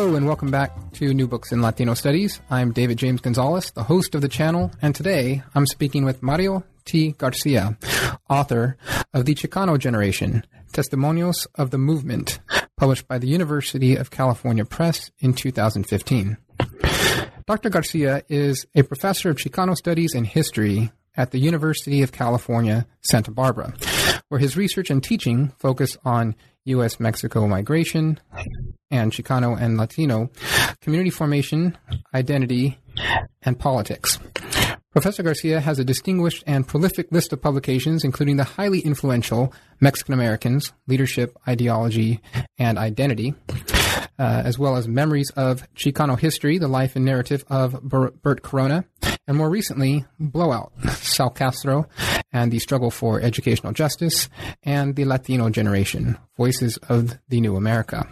Hello and welcome back to New Books in Latino Studies. I'm David James Gonzalez, the host of the channel, and today I'm speaking with Mario T. Garcia, author of The Chicano Generation Testimonios of the Movement, published by the University of California Press in 2015. Dr. Garcia is a professor of Chicano Studies and History at the University of California, Santa Barbara, where his research and teaching focus on U.S. Mexico migration and Chicano and Latino community formation, identity, and politics. Professor Garcia has a distinguished and prolific list of publications, including the highly influential Mexican Americans, Leadership, Ideology, and Identity, uh, as well as Memories of Chicano History, the life and narrative of Bert Corona, and more recently, Blowout, Sal Castro, and the struggle for educational justice, and the Latino generation, Voices of the New America.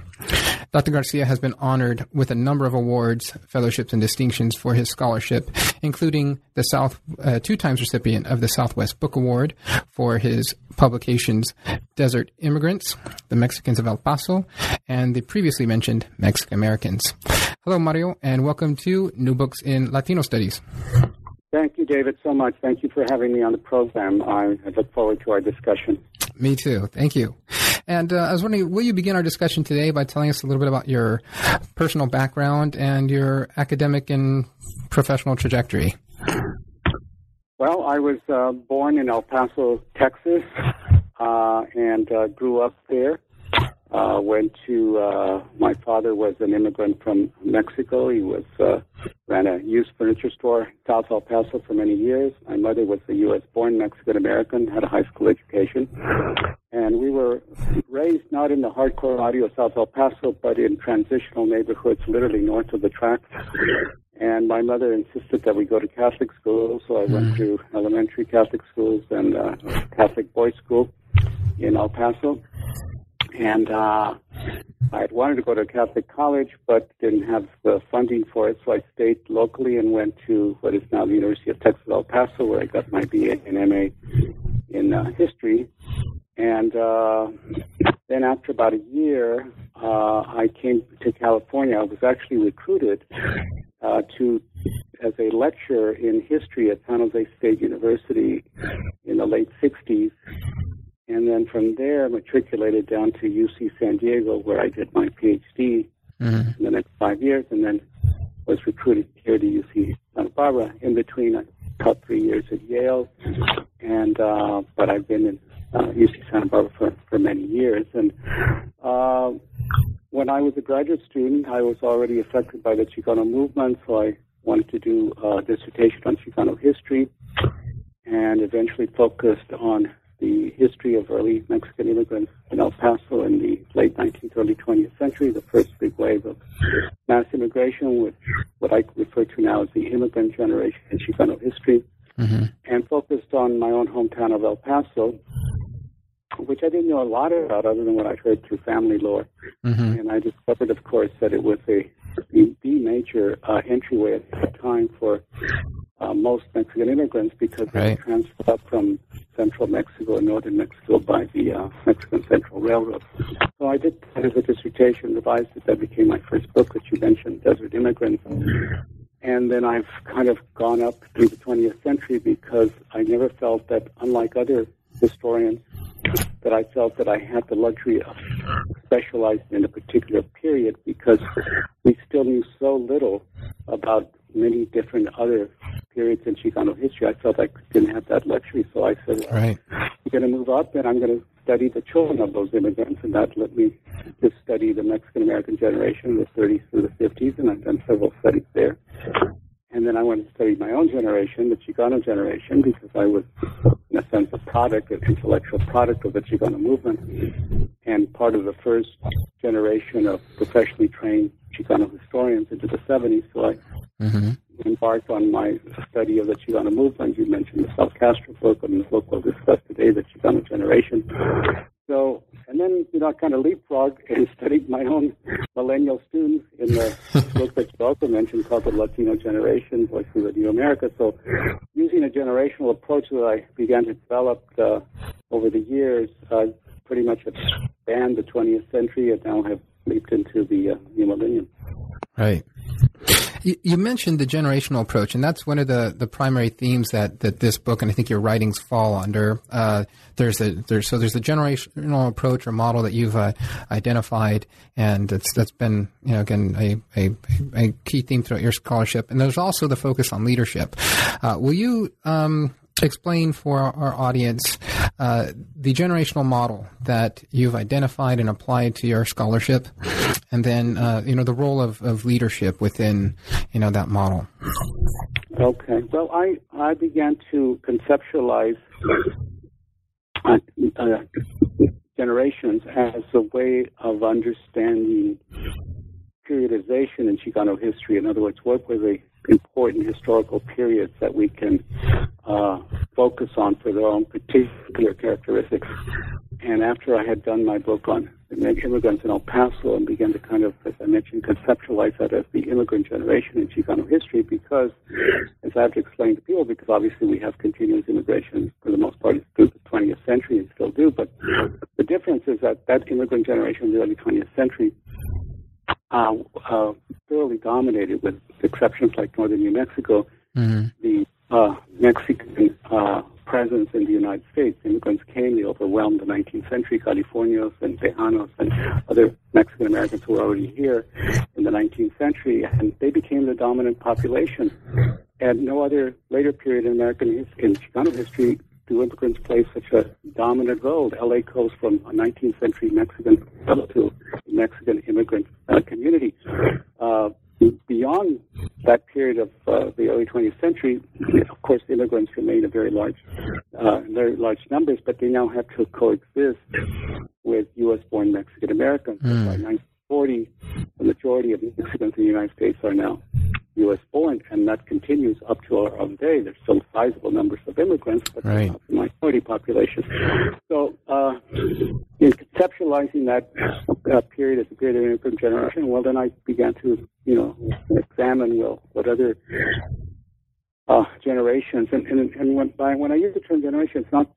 Dr. Garcia has been honored with a number of awards, fellowships, and distinctions for his scholarship, including the South uh, two times recipient of the Southwest Book Award for his publications Desert Immigrants, The Mexicans of El Paso, and the previously mentioned Mexican Americans. Hello, Mario, and welcome to New Books in Latino Studies. Thank you, David, so much. Thank you for having me on the program. I, look forward to our discussion. Me too. Thank you. And uh, I was wondering, will you begin our discussion today by telling us a little bit about your personal background and your academic and professional trajectory? Well, I was uh, born in El Paso, Texas, uh, and uh, grew up there. Uh, went to uh, my father was an immigrant from Mexico. He was uh, ran a used furniture store South El Paso for many years. My mother was a U.S. born Mexican American, had a high school education, and we were raised not in the hardcore barrio of South El Paso, but in transitional neighborhoods, literally north of the tracks. And my mother insisted that we go to Catholic school, so I went mm-hmm. to elementary Catholic schools and uh, Catholic boys' school in El Paso and uh, I had wanted to go to a Catholic college, but didn't have the funding for it, so I stayed locally and went to what is now the University of Texas El Paso, where I got my BA and MA in uh, history. And uh, then after about a year, uh, I came to California. I was actually recruited uh, to as a lecturer in history at San Jose State University in the late 60s and then from there matriculated down to UC San Diego, where I did my PhD mm-hmm. in the next five years, and then was recruited here to UC Santa Barbara. In between, I taught three years at Yale, and uh, but I've been in uh, UC Santa Barbara for, for many years. And uh, when I was a graduate student, I was already affected by the Chicano movement, so I wanted to do a dissertation on Chicano history, and eventually focused on the history of early Mexican immigrants in El Paso in the late 19th, early 20th century, the first big wave of mass immigration, which what I refer to now as the immigrant generation in Chicano history, mm-hmm. and focused on my own hometown of El Paso, which I didn't know a lot about other than what I'd heard through family lore. Mm-hmm. And I discovered, of course, that it was a the, the major uh, entryway at that time for uh, most Mexican immigrants because right. they transferred up from central Mexico and northern Mexico by the uh, Mexican Central Railroad. So I did that as a dissertation, revised it. That became my first book, which you mentioned, Desert Immigrants. And then I've kind of gone up through the 20th century because I never felt that, unlike other historians, that I felt that I had the luxury of specializing in a particular period because we still knew so little about many different other periods in Chicano history. I felt I didn't have that luxury, so I said, right. "I'm going to move up, and I'm going to study the children of those immigrants," and that let me just study the Mexican American generation, the 30s through the 50s, and I've done several studies there. And then I went to study my own generation, the Chicano generation, because I was, in a sense, a product, an intellectual product of the Chicano movement, and part of the first generation of professionally trained Chicano historians into the 70s. So I mm-hmm. Embarked on my study of the Chicano movement. You mentioned the Sal Castro book, and the book we'll discuss today, the Chicano generation. So, and then, you know, I kind of leapfrogged and studied my own millennial students in the book that you also mentioned called The Latino Generation, Voices of New America. So, using a generational approach that I began to develop uh, over the years, uh, pretty much have spanned the 20th century and now have leaped into the uh, new millennium. Right. You, you, mentioned the generational approach, and that's one of the, the primary themes that, that this book and I think your writings fall under. Uh, there's a there's so there's a generational approach or model that you've uh, identified, and that's been you know again a, a, a key theme throughout your scholarship. And there's also the focus on leadership. Uh, will you um, explain for our audience uh, the generational model that you've identified and applied to your scholarship, and then uh, you know the role of, of leadership within you know that model. Okay. Well, I I began to conceptualize uh, generations as a way of understanding periodization in Chicano history. In other words, what were the important historical periods that we can uh, focus on for their own particular characteristics. And after I had done my book on immigrants in El Paso and began to kind of, as I mentioned, conceptualize that as the immigrant generation in Chicano history, because, as I have to explain to people, because obviously we have continuous immigration for the most part through the 20th century and still do, but the difference is that that immigrant generation in the early 20th century uh, uh, thoroughly dominated, with exceptions like northern New Mexico, mm-hmm. the uh, Mexican uh, presence in the United States. Immigrants came, they overwhelmed the 19th century Californios and Tejanos and other Mexican Americans who were already here in the 19th century, and they became the dominant population. And no other later period in American history, in Chicano history do immigrants play such a dominant role? LA goes from a 19th century Mexican to Mexican immigrant uh, community. Uh, beyond that period of uh, the early 20th century, of course, immigrants remain a very large, uh, very large numbers, but they now have to coexist with U.S.-born Mexican Americans. Mm. By 1940, the majority of Mexicans in the United States are now U.S. born, and that continues up to our own day. There's still sizable numbers of immigrants, but right. not the minority population. So, uh, in conceptualizing that uh, period as a period of immigrant generation, well, then I began to, you know, examine well what other uh, generations, and and, and when, by, when I use the term generation, it's not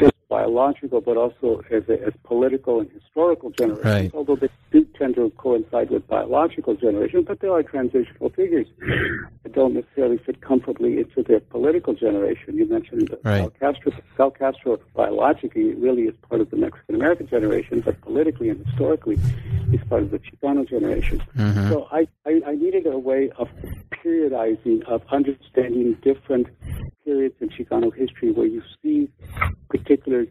just biological, but also as, a, as political and historical generations, right. although they do tend to coincide with biological generations, but they are transitional figures that don't necessarily fit comfortably into their political generation. You mentioned right. Fidel Castro. Fidel Castro, biologically, really is part of the Mexican American generation, but politically and historically, he's part of the Chicano generation. Mm-hmm. So I, I, I needed a way of periodizing, of understanding different periods in Chicano history where you see particular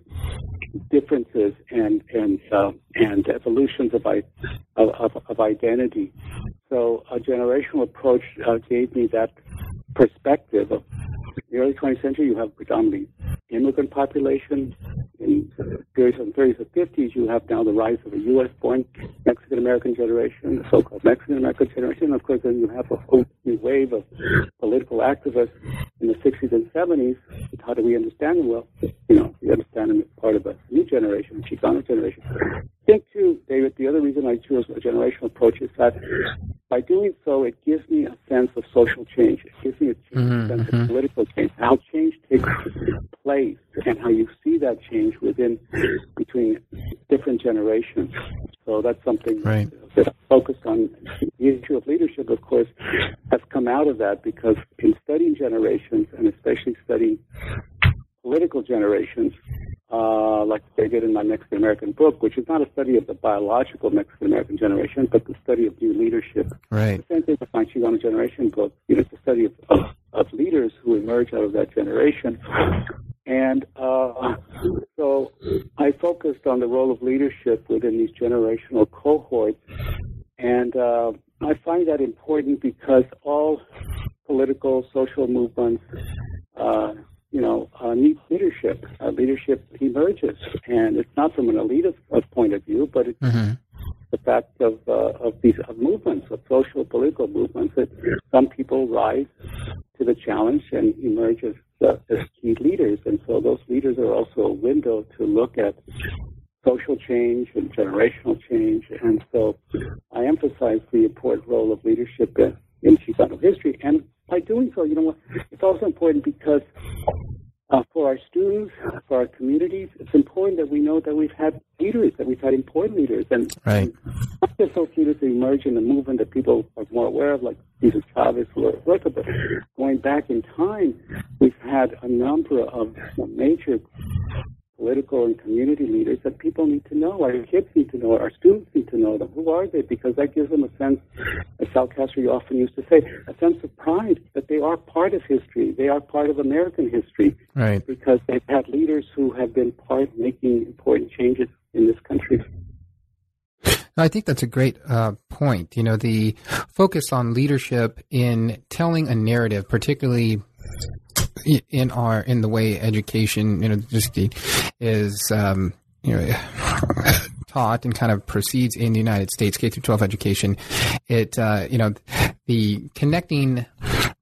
differences and and uh, and evolutions of, of of identity. So a generational approach uh, gave me that perspective of the early 20th century. You have predominantly immigrant population. In the 30s and 30s and 50s, you have now the rise of a U.S.-born Mexican American generation, the so-called Mexican American generation. Of course, then you have a whole new wave of political activists in the 60s and 70s. How do we understand them? Well, you know, we understand them as part of a new generation, Chicano generation. I think, too, David, the other reason I chose a generational approach is that by doing so, it gives me a sense of social change. It gives me a mm-hmm, sense mm-hmm. of political change, how change takes place and how you see that change within between different generations. So that's something right. that I focused on. The issue of leadership, of course, has come out of that because in studying generations and especially studying political generations, uh, like they did in my Mexican American book, which is not a study of the biological Mexican American generation, but the study of new leadership. Right. The same thing with my Chicano generation book. You know, it's a study of, of, of leaders who emerge out of that generation. And uh, so I focused on the role of leadership within these generational cohorts. And uh, I find that important because all political, social movements, uh, you know, uh, need leadership. Uh, leadership emerges, and it's not from an elitist point of view, but it's mm-hmm. the fact of uh, of these of movements, of social political movements, that some people rise to the challenge and emerge as, uh, as key leaders, and so those leaders are also a window to look at social change and generational change, and so I emphasize the important role of leadership in, in Chicano history, and by doing so, you know what? It's also important because uh, for our students, for our communities, it's important that we know that we've had leaders, that we've had important leaders, and, right. not just those leaders who emerge in the movement that people are more aware of, like Cesar Chavez, or but going back in time, we've had a number of major political and community leaders that people need to know. Our kids need to know. Our students need to know them. Who are they? Because that gives them a sense, as Sal Castro often used to say, a sense of pride that they are part of history. They are part of American history. Right. Because they've had leaders who have been part making important changes in this country. I think that's a great uh, point. You know, the focus on leadership in telling a narrative, particularly in our in the way education, you know, just is um, you know taught and kind of proceeds in the United States K through 12 education. It uh, you know the connecting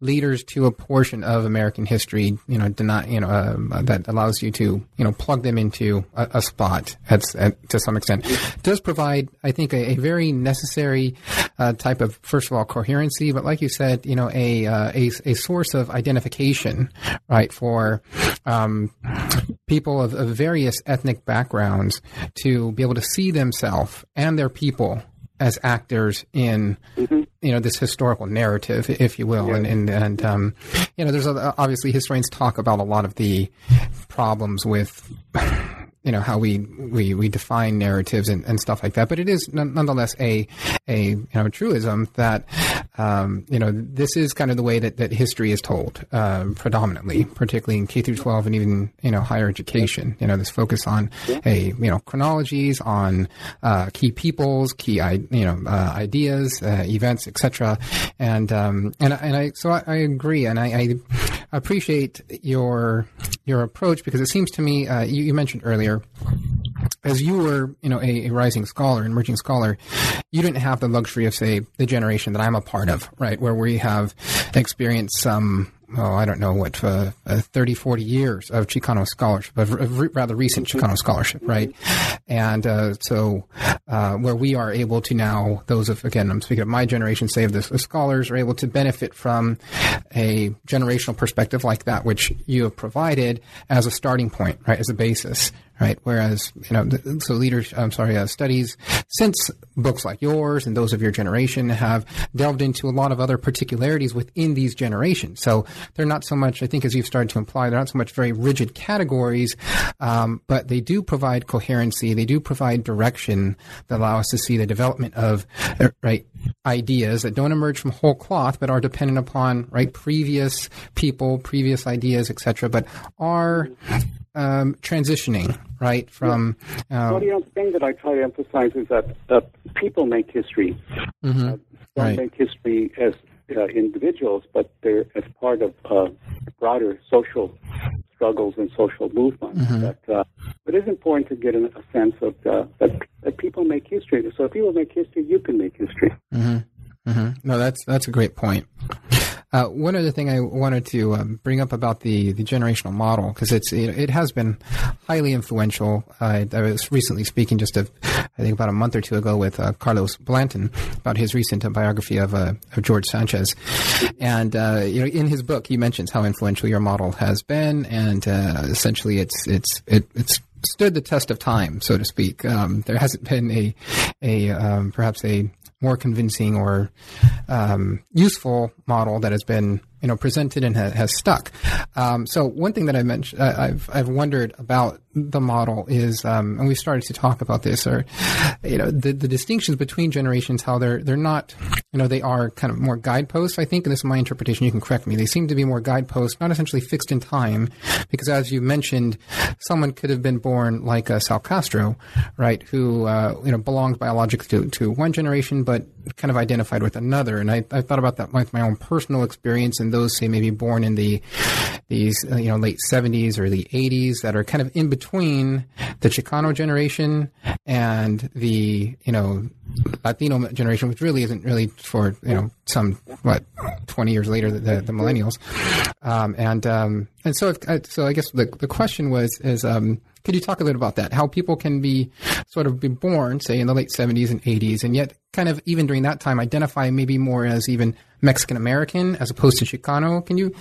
leaders to a portion of American history, you know, deny, you know, uh, that allows you to, you know, plug them into a, a spot at, at, to some extent, does provide, I think, a, a very necessary uh, type of, first of all, coherency, but like you said, you know, a uh, a, a source of identification, right, for um, people of, of various ethnic backgrounds to be able to see themselves and their people as actors in mm-hmm. you know this historical narrative, if you will, yeah. and and, and um, you know there's a, obviously historians talk about a lot of the problems with you know how we we, we define narratives and, and stuff like that. But it is nonetheless a a you know truism that um, you know this is kind of the way that, that history is told um, predominantly, particularly in K through 12 and even you know higher education. You know this focus on a you know chronologies on uh, key peoples, key you know uh, ideas, uh, events, etc. And um, and and I so I, I agree, and I, I, appreciate your your approach because it seems to me uh, you, you mentioned earlier as you were, you know, a, a, rising scholar, an emerging scholar, you didn't have the luxury of, say, the generation that I'm a part of, right, where we have experienced some oh, I don't know what, uh, uh, 30, 40 years of Chicano scholarship, of, re- rather recent Chicano scholarship, right? And uh, so, uh, where we are able to now, those of, again, I'm speaking of my generation, say of the scholars, are able to benefit from a generational perspective like that, which you have provided as a starting point, right, as a basis, right? Whereas, you know, so leaders, I'm sorry, uh, studies since books like yours and those of your generation have delved into a lot of other particularities within these generations. So they're not so much, I think, as you've started to imply, they're not so much very rigid categories, um, but they do provide coherency. They do provide direction that allow us to see the development of, uh, right, ideas that don't emerge from whole cloth, but are dependent upon, right, previous people, previous ideas, etc., but are um, transitioning, right? From yeah. uh, well, the thing that I try to emphasize is that uh, people make history. Mm-hmm. Uh, right. make history as uh, individuals, but they're as part of uh, broader social struggles and social movements. Mm-hmm. Uh, it is important to get a, a sense of uh, that, that people make history. So if people make history, you can make history. Mm-hmm. Mm-hmm. No, that's that's a great point. Uh, one other thing I wanted to um, bring up about the, the generational model because it's it, it, has been highly influential. Uh, I was recently speaking just a, I think about a month or two ago with uh, Carlos Blanton about his recent biography of, uh, of George Sanchez, and uh, you know in his book he mentions how influential your model has been, and uh, essentially it's it's it, it's stood the test of time, so to speak. Um, there hasn't been a a um, perhaps a more convincing or um, useful model that has been you know presented and ha- has stuck. Um, so one thing that I mentioned, uh, I've I've wondered about the model is, um, and we started to talk about this, or you know the the distinctions between generations, how they're they're not, you know, they are kind of more guideposts. I think, and this is my interpretation. You can correct me. They seem to be more guideposts, not essentially fixed in time, because as you mentioned, someone could have been born like uh, Sal Castro, right, who uh, you know belonged biologically to, to one generation, but kind of identified with another. And I, I thought about that with my own personal experience and those say maybe born in the these uh, you know late 70s or the 80s that are kind of in between the Chicano generation and the you know Latino generation, which really isn't really for you know some what 20 years later the, the, the millennials, um, and um, and so if, uh, so I guess the the question was is um, could you talk a little about that? How people can be sort of be born, say, in the late 70s and 80s, and yet kind of even during that time identify maybe more as even Mexican American as opposed to Chicano. Can you,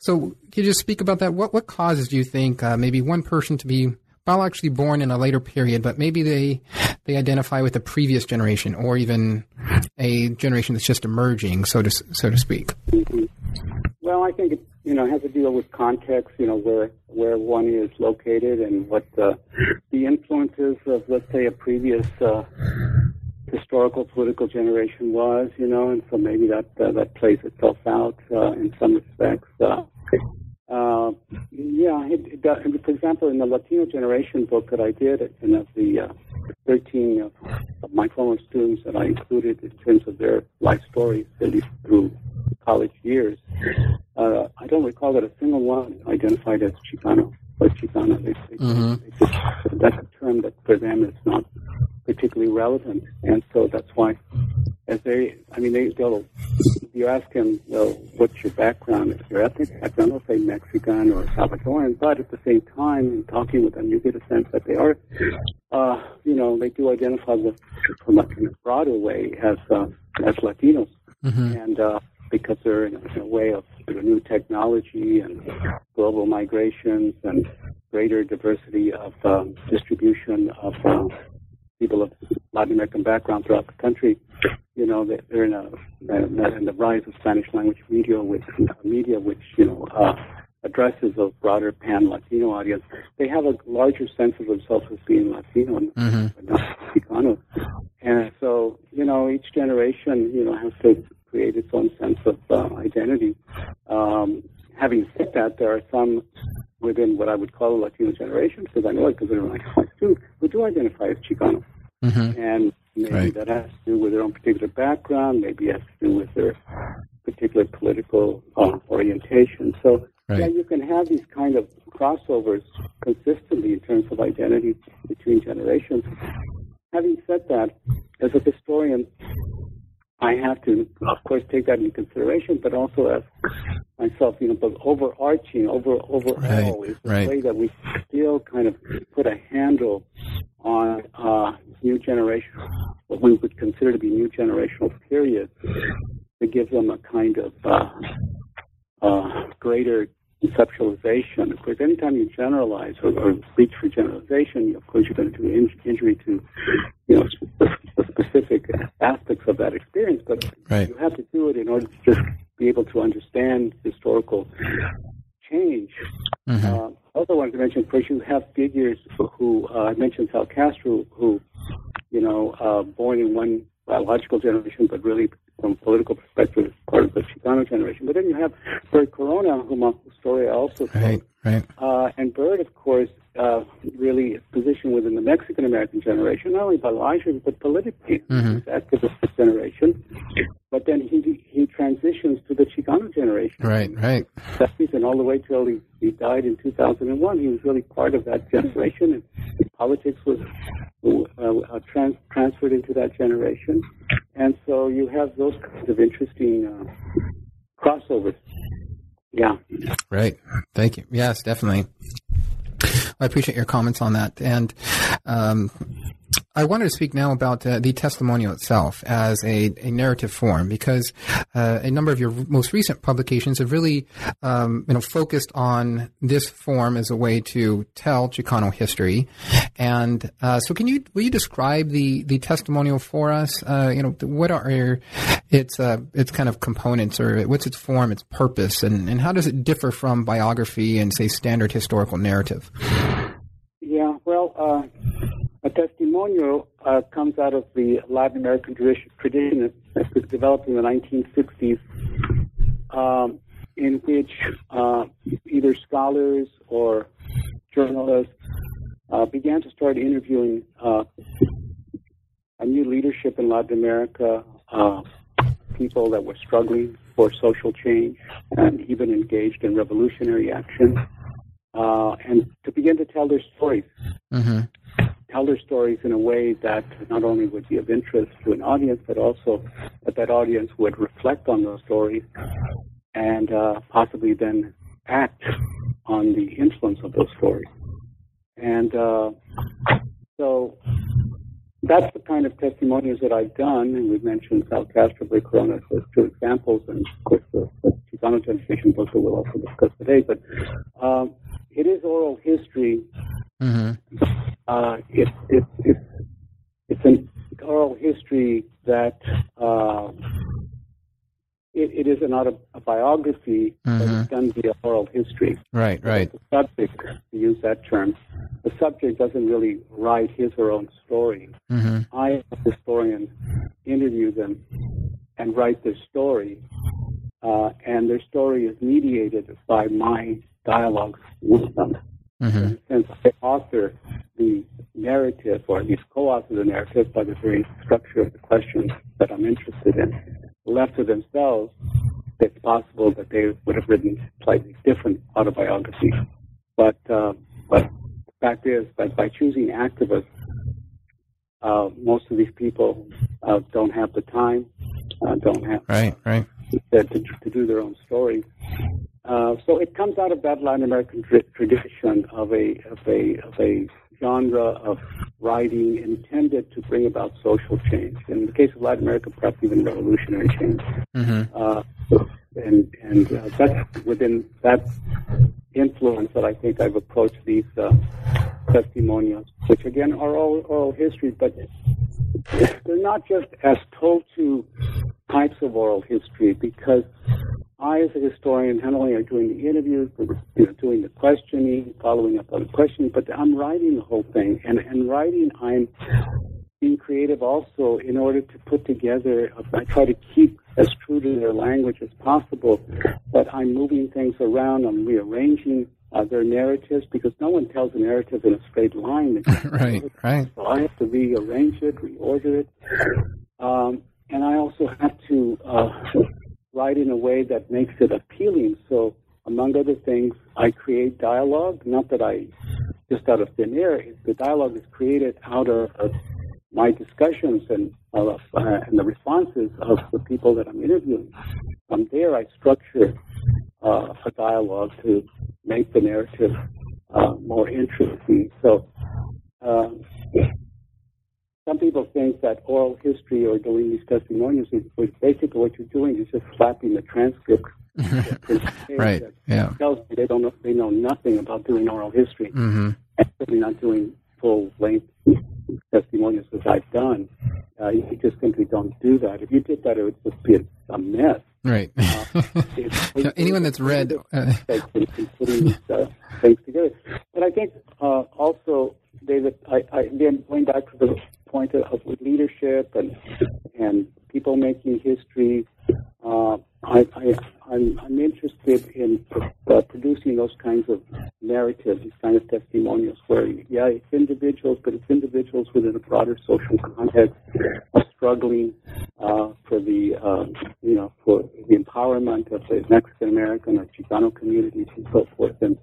so can you just speak about that? What, what causes do you think uh, maybe one person to be biologically born in a later period, but maybe they they identify with the previous generation or even a generation that's just emerging, so to so to speak. Mm-hmm. Well, I think it you know has to deal with context. You know where where one is located and what the the influences of let's say a previous. Uh, historical political generation was, you know, and so maybe that uh, that plays itself out uh, in some respects. Uh, uh, yeah, it, it does. For example, in the Latino generation book that I did, and of the uh, 13 of, of my former students that I included in terms of their life stories, at least through college years, uh, I don't recall that a single one identified as Chicano or Chicana. They, they, mm-hmm. they just, that's a term that for them is not particularly relevant, and so that's why, as they, I mean, they, they'll, you ask them, well, what's your background? If your ethnic background, they'll say Mexican or Salvadoran, but at the same time, in talking with them, you get a sense that they are, uh, you know, they do identify with, from a kind of broader way as uh, as Latinos, mm-hmm. and uh, because they're in a, in a way of sort of new technology and global migrations and greater diversity of um, distribution of um, people of Latin American background throughout the country, you know, they're in a in the rise of Spanish language media, which media, which you know uh, addresses a broader pan Latino audience. They have a larger sense of themselves as being Latino and mm-hmm. not Chicano, and so you know, each generation, you know, has to create its own sense of uh, identity. Um, having said that, there are some within what I would call the Latino generation, because I know I consider myself too, who do identify as Chicano. Mm-hmm. And maybe right. that has to do with their own particular background, maybe it has to do with their particular political uh, orientation. So, right. yeah, you can have these kind of crossovers consistently in terms of identity between generations. Having said that, as a historian, I have to, of course, take that into consideration, but also as myself, you know, but overarching, over overall right, is the right. way that we still kind of put a handle on uh, new generation, what we would consider to be new generational periods, to give them a kind of uh, uh, greater conceptualization. Of course, anytime you generalize or, or reach for generalization, of course, you're going to do in- injury to, you know, specific aspects of that experience, but right. you have to do it in order to just be able to understand historical change. Mm-hmm. Uh, also wanted to mention, of course, you have figures who, uh, I mentioned Sal Castro, who, you know, uh, born in one biological generation, but really from political perspective, part of the Chicano generation. But then you have Bert Corona, whom story I also told. Right, right. Uh, and Bert, of course, uh, really positioned within the Mexican American generation, not only biologically but politically, mm-hmm. activist generation. But then he he transitions to the Chicano generation. Right, right. And all the way till he, he died in 2001, he was really part of that generation, and politics was uh, uh, trans- transferred into that generation. And so you have those kinds of interesting uh, crossovers. Yeah. Right. Thank you. Yes, definitely. I appreciate your comments on that. And um, I wanted to speak now about uh, the testimonial itself as a, a narrative form because uh, a number of your most recent publications have really um, you know focused on this form as a way to tell Chicano history. And uh, so, can you will you describe the the testimonial for us? Uh, you know, what are its uh, its kind of components or what's its form, its purpose, and, and how does it differ from biography and say standard historical narrative? Uh, testimonio uh, comes out of the Latin American tradition that was developed in the 1960s, um, in which uh, either scholars or journalists uh, began to start interviewing uh, a new leadership in Latin America, uh, people that were struggling for social change and even engaged in revolutionary action, uh, and to begin to tell their stories. Mm-hmm tell their stories in a way that not only would be of interest to an audience, but also that that audience would reflect on those stories and uh, possibly then act on the influence of those stories. And uh, so that's the kind of testimonials that I've done, and we've mentioned Sal Castro, Bert Corona as two examples, and of course the, the Chicano book that we'll also discuss today. But um, it is oral history Mm-hmm. Uh, it, it, it, it's an oral history that uh, it, it is not a, a biography, mm-hmm. but it's done via oral history. Right, right. The subject, to use that term, the subject doesn't really write his or her own story. Mm-hmm. I, as a historian, interview them and write their story, uh, and their story is mediated by my dialogues with them. Mm-hmm. Since I author the narrative, or at least co-author the narrative by the very structure of the questions that I'm interested in, left to themselves, it's possible that they would have written slightly different autobiographies. But uh, but the fact is that by choosing activists, uh, most of these people uh, don't have the time, uh, don't have right, right, to, to do their own stories. Uh, so it comes out of that Latin American tra- tradition of a of a of a genre of writing intended to bring about social change. In the case of Latin America, perhaps even revolutionary change. Mm-hmm. Uh, and and uh, that's within that influence that I think I've approached these uh, testimonials, which again are all oral history, but they're not just as told to types of oral history because I, as a historian, not only are doing the interviews, but you know, doing the questioning, following up on the questioning, but I'm writing the whole thing. And, and writing, I'm being creative also in order to put together, I try to keep as true to their language as possible, but I'm moving things around, I'm rearranging uh, their narratives because no one tells a narrative in a straight line. right, right. So I have to rearrange it, reorder it. Um, and I also have to uh, write in a way that makes it appealing. So, among other things, I create dialogue. Not that I just out of thin air. The dialogue is created out of, of my discussions and uh, and the responses of the people that I'm interviewing. From there, I structure uh, a dialogue to make the narrative uh, more interesting. So. Some people think that oral history or doing these testimonials is basically what you're doing is just slapping the transcript. right. Yeah. Tells me they don't know, they know nothing about doing oral history, mm-hmm. and certainly not doing full length testimonials as I've done. Uh, you just simply don't do that. If you did that, it would just be a, a mess. Right. Uh, anyone that's read uh, these uh, things together, but I think uh, also, David, I, I, again going back to the point of, of leadership and and people making history. Uh, I, I, I'm, I'm interested in uh, producing those kinds of narratives, these kind of testimonials, where yeah, it's individuals, but it's individuals within a broader social context, struggling uh, for the uh, you know for the empowerment of the Mexican American or Chicano communities and so forth, and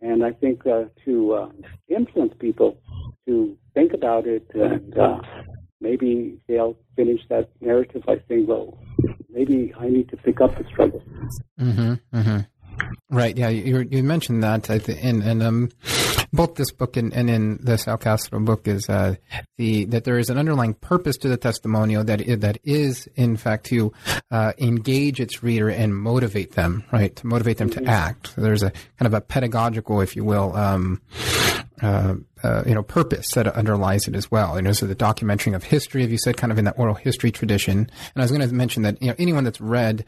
and I think uh, to uh, influence people to think about it and uh, maybe they'll finish that narrative by saying, well, maybe I need to pick up the struggle. Mm-hmm, mm-hmm. Right. Yeah. You, you mentioned that, and and um, both this book and, and in the Sal Castro book is uh, the that there is an underlying purpose to the testimonial that is, that is in fact to uh, engage its reader and motivate them, right? To motivate them mm-hmm. to act. So there's a kind of a pedagogical, if you will, um, uh, uh, you know, purpose that underlies it as well. You know, so the documenting of history, as you said, kind of in that oral history tradition. And I was going to mention that, you know, anyone that's read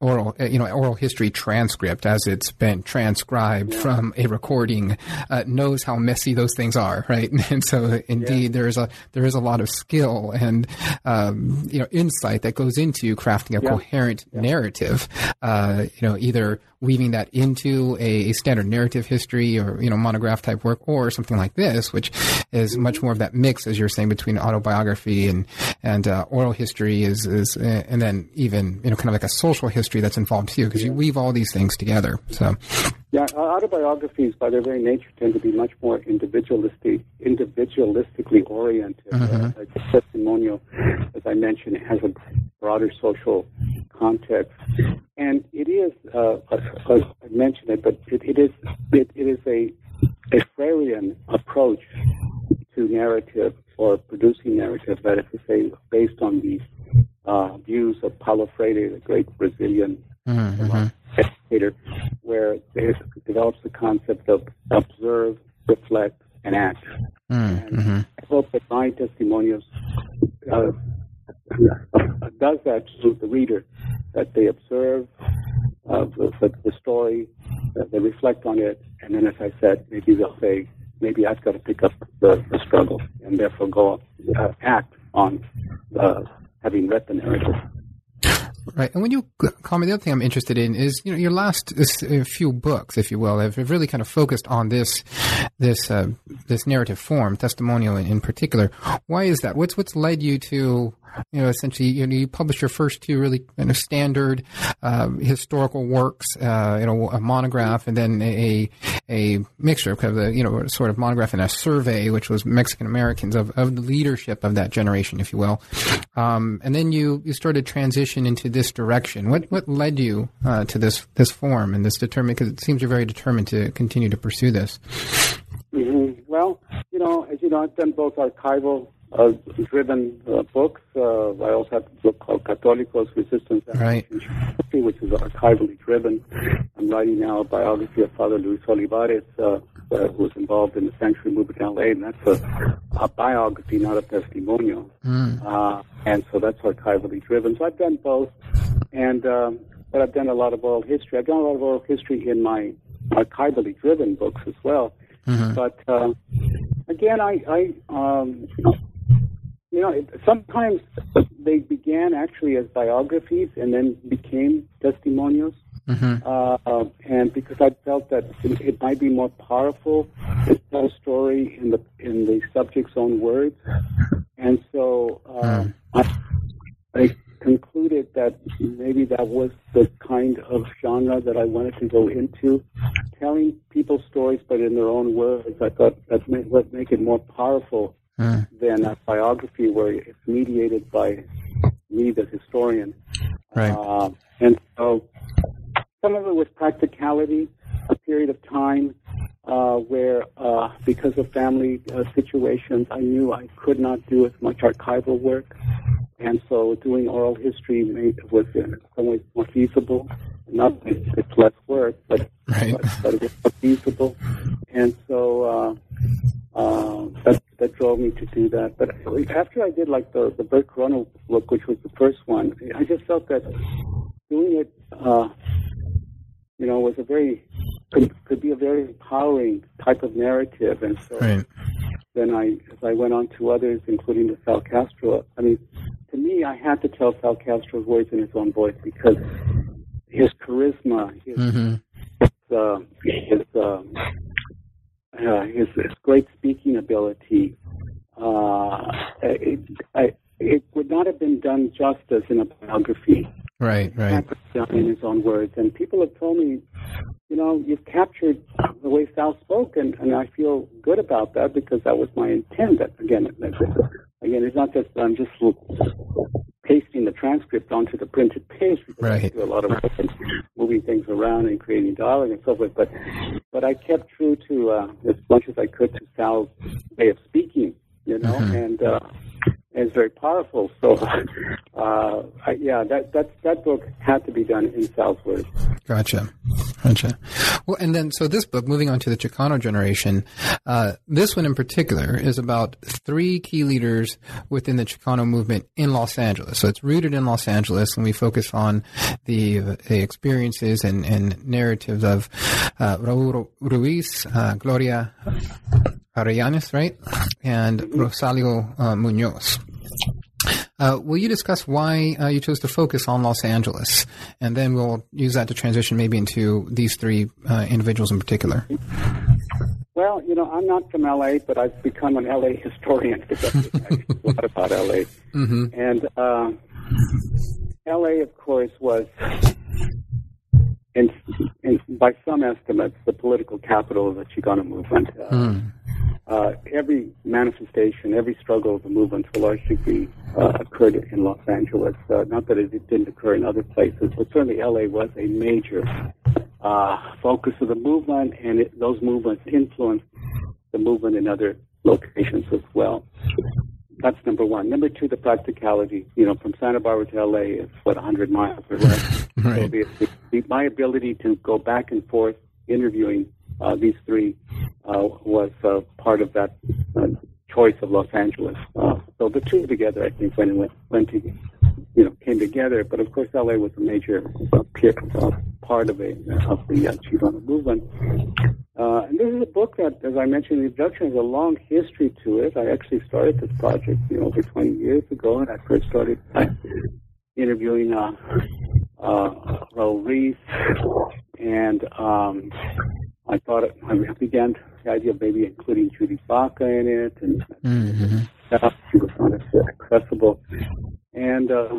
oral, uh, you know, oral history transcript as it's been transcribed yeah. from a recording, uh, knows how messy those things are, right? And so indeed yeah. there's a, there is a lot of skill and, um, you know, insight that goes into crafting a yeah. coherent narrative, uh, you know, either weaving that into a, a, standard narrative history or you know monograph type work or something like this, which is much more of that mix, as you're saying, between autobiography and and uh, oral history is is uh, and then even you know kind of like a social history that's involved too, because you weave all these things together. So. Yeah, autobiographies, by their very nature, tend to be much more individualistic, individualistically oriented. Mm-hmm. Uh, the testimonial, as I mentioned, has a broader social context, and it is, uh, I mentioned it, but it, it is it, it is a a Freirean approach to narrative or producing narrative, that is to say, based on the uh, views of Paulo Freire, the great Brazilian mm-hmm. educator, where it develops the concept of observe, reflect, and act. Mm, And hmm I hope that my testimonials uh, does that to the reader, that they observe uh, the, the, the story, that they reflect on it, and then, as I said, maybe they'll say, maybe I've got to pick up the, the struggle and therefore go uh, act on uh, having read the narrative. Right. And when you call me, the other thing I'm interested in is, you know, your last uh, few books, if you will, have really kind of focused on this, this, uh, this narrative form, testimonial in, in particular. Why is that? What's, what's led you to, you know, essentially, you know, you published your first two really kind of standard, uh, historical works, uh, you know, a monograph and then a, a mixture of kind of the, you know, sort of monograph and a survey, which was Mexican Americans of, of the leadership of that generation, if you will. Um, and then you, you started transition into this direction. What, what led you, uh, to this, this form and this determined, because it seems you're very determined to continue to pursue this. hmm Well, you know, as you know, I've done both archival uh, driven uh, books. Uh, I also have a book called Católicos Resistance Right. Which is archivally driven. I'm writing now a biography of Father Luis Olivares, uh, uh, who was involved in the Sanctuary Movement in LA, and that's a, a biography, not a testimonial. Mm. Uh, and so that's archivally driven. So I've done both, and um, but I've done a lot of oral history. I've done a lot of oral history in my archivally driven books as well. Mhm. But uh, again, I, I um, you know, it, sometimes they began actually as biographies and then became testimonials. Mhm. Uh, uh, and because I felt that it, it might be more powerful to tell a story in the in the subject's own words, and so uh, I, I concluded that maybe that was the kind of genre that I wanted to go into, telling people's stories but in their own words. I thought that would make it more powerful Mm. than a biography where it's mediated by me, the historian. Right. Uh, and so some of it was practicality, a period of time uh, where, uh, because of family uh, situations, I knew I could not do as much archival work. And so doing oral history made, was in some ways more feasible. Not that it's, less work, but, Right. but, but it was more feasible. And so uh, uh, that, that drove me to do that. But after I did like the, the Bert Corona book, which was the first one, I just felt that doing it, uh, you know, was a very could, could be a very empowering type of narrative, and so Right. then I, as I went on to others, including the Sal Castro. I mean, to me, I had to tell Sal Castro's words in his own voice because his charisma, his hmm uh, his, um, uh, his his great speaking ability. Uh, it, I, it would not have been done justice in a biography. Right. Right. Had to be done in his own words. And people have told me, you know, you've captured the way Sal spoke, and, and I feel good about that because that was my intent. That, again, that, again, it's not just that I'm just pasting the transcript onto the printed page because I Right. do a lot of work and moving things around and creating dialogue and so forth. But but I kept true to uh, as much as I could to Sal's way of speaking, you know, Mhm. and uh, and it's very powerful. So uh, I, yeah, that that that book had to be done in words. Gotcha. Gotcha. Well, and then, so this book, moving on to the Chicano generation, uh, this one in particular is about three key leaders within the Chicano movement in Los Angeles. So it's rooted in Los Angeles, and we focus on the, the experiences and, and narratives of uh, Raul Ruiz, uh, Gloria Arellanes, right? And Rosalio uh, Munoz. Uh, will you discuss why uh, you chose to focus on Los Angeles, and then we'll use that to transition maybe into these three uh, individuals in particular? Well, you know, I'm not from LA, but I've become an LA historian because I know a lot about LA. Mm-hmm. And uh, LA, of course, was, in, in, by some estimates, the political capital of the Chicano movement. Uh, Mm. Uh, every manifestation, every struggle of the movement to a large degree uh, occurred in Los Angeles. Uh, not that it didn't occur in other places, but certainly LA was a major uh, focus of the movement, and it, those movements influenced the movement in other locations as well. That's number one. Number two, the practicality. You know, from Santa Barbara to LA is what 100 miles or less. Right. So the, the, my ability to go back and forth interviewing these three uh, was uh, part of that uh, choice of Los Angeles. Uh, so the two together, I think, when went went to, you know, came together. But of course, LA was a major uh, uh, part of it of the uh, Chicano movement. Uh, and this is a book that, as I mentioned in the introduction, has a long history to it. I actually started this project, you know, over 20 years ago, and I first started by interviewing uh, uh, Raul Ruiz, and um, I thought it, I began the idea of maybe including Judy Baca in it, and mm-hmm. stuff. She was not accessible, and uh,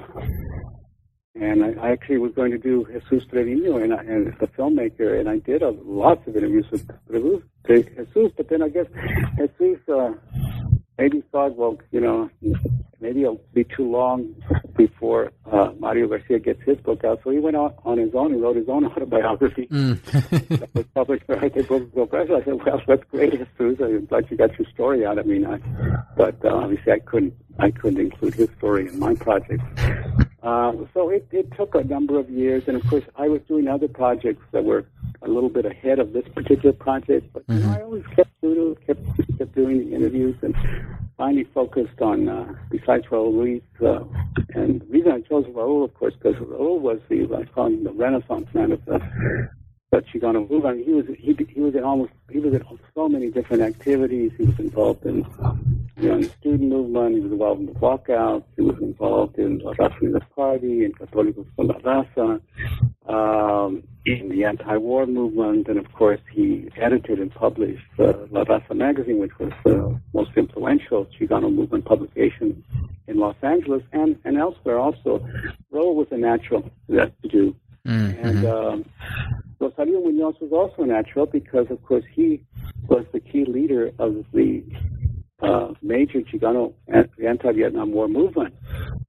and I, I actually was going to do Jesus Trevino and, I, and the filmmaker, and I did a, lots of interviews with Jesus, but then I guess Jesus uh, maybe thought, well, you know, maybe it'll be too long before uh, Mario Garcia gets his book out. So he went out on his own and wrote his own autobiography. Mm. that was published by Arte Público Press. I said, well, that's great, Jesus. I'm glad you got your story out. I mean, I, but uh, obviously I couldn't, I couldn't include his story in my project. Uh, so it, it took a number of years, and of course, I was doing other projects that were a little bit ahead of this particular project. But mm-hmm. you know, I always kept doing, kept kept doing the interviews, and finally focused on uh, besides Raul Ruiz. Uh, and the reason I chose Raul, of course, because Raul was the I call him the Renaissance man of the but Chicano movement. He was he he was in almost he was in so many different activities. He was involved in you know, the student movement. He was involved in the walkouts. He was involved in the Raza Party and Católicos la Raza, um, in the anti-war movement, and of course he edited and published uh, La Raza magazine, which was the most influential Chicano movement publication in Los Angeles and and elsewhere. Also, Raul was a natural to do. Mm-hmm. And um, Rosalio Munoz was also natural because, of course, he was the key leader of the uh, major Chicano anti-Vietnam War movement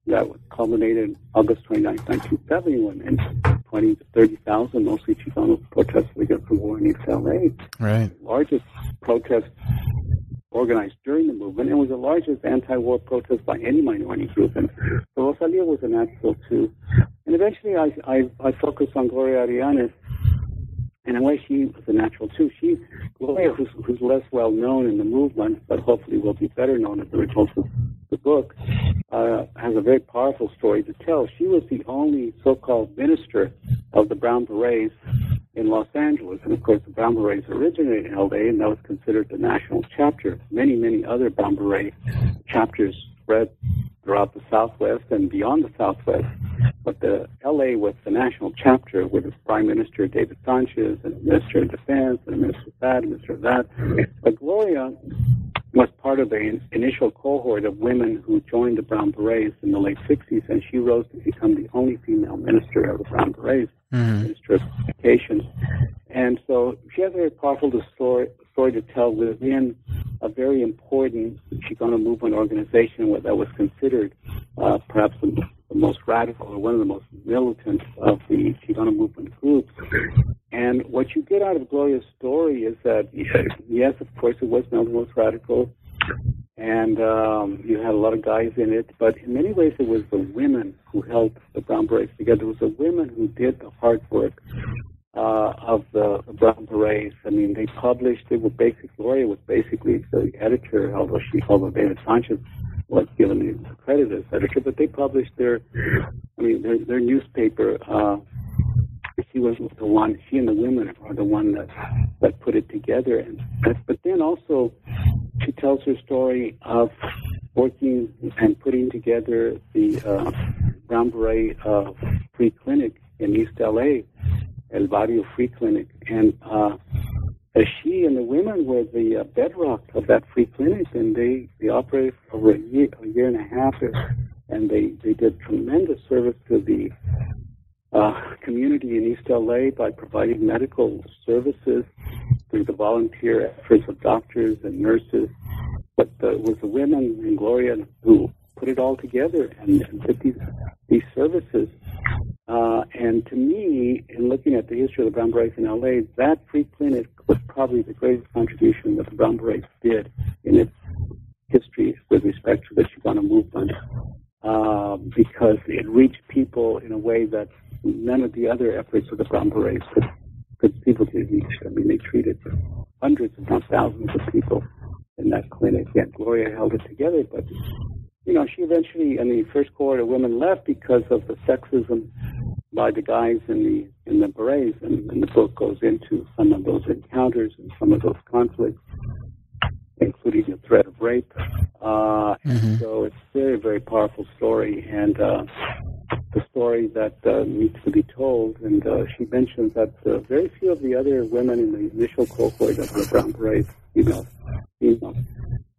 that culminated August 29, 1970, when and 20 to 30,000, mostly Chicanos, protested against the war in East LA. Right. The largest protest organized during the movement and was the largest anti-war protest by any minority group. And so Rosalio was a natural too. And eventually I, I, I focused on Gloria Arellanes in a way, she was a natural too. She, Gloria, who's, who's less well known in the movement, but hopefully will be better known as a result of the book, uh, has a very powerful story to tell. She was the only so-called minister of the Brown Berets in Los Angeles, and of course, the Brown Berets originated in LA, and that was considered the national chapter. Many, many other Brown Beret chapters spread throughout the Southwest and beyond the Southwest. But the LA was the national chapter with its Prime Minister David Sanchez and a Minister of Defense and a Minister of that, and Minister of that. But Gloria was part of the initial cohort of women who joined the Brown Berets in the late 60s, and she rose to become the only female minister of the Brown Berets, mm-hmm. Minister of Education. And so she has a very powerful story, story to tell within a very important Chicano movement organization that was considered uh, perhaps the, the, most radical or one of the most militant of the Chicano movement groups. And what you get out of Gloria's story is that, yes, of course, it was not the most radical, and um, you had a lot of guys in it, but in many ways it was the women who held the Brown Berets together. It was the women who did the hard work uh, of the Brown Berets. I mean, they published, they were basically, Gloria was basically the editor, although she, although David Sanchez was given the credit as editor, but they published their, I mean, their, their newspaper, uh, she was the one, she and the women are the one that, that put it together. And, but then also, she tells her story of working and putting together the uh, Brown Beret uh, Free Clinic in East LA El Barrio Free Clinic. And uh, she and the women were the uh, bedrock of that free clinic, and they, they operated for a year, a year and a half, and they, they did tremendous service to the uh, community in East LA by providing medical services through the volunteer efforts of doctors and nurses. But uh, it was the women in Gloria who put it all together and, and did these, these services uh, and to me, in looking at the history of the Brown Berets in LA, that free clinic was probably the greatest contribution that the Brown Berets did in its history with respect to the Chicano movement, uh, because it reached people in a way that none of the other efforts of the Brown Berets could, could people could reach. I mean, they treated hundreds, if not thousands, of people in that clinic. And Gloria held it together, but you know, she eventually, in the first cohort of women, left because of the sexism by the guys in the in the berets, and, and the book goes into some of those encounters and some of those conflicts, including the threat of rape. Uh, mm-hmm. So it's a very, very powerful story, and uh, the story that uh, needs to be told. And uh, she mentions that uh, very few of the other women in the initial cohort of the brown berets, females, females,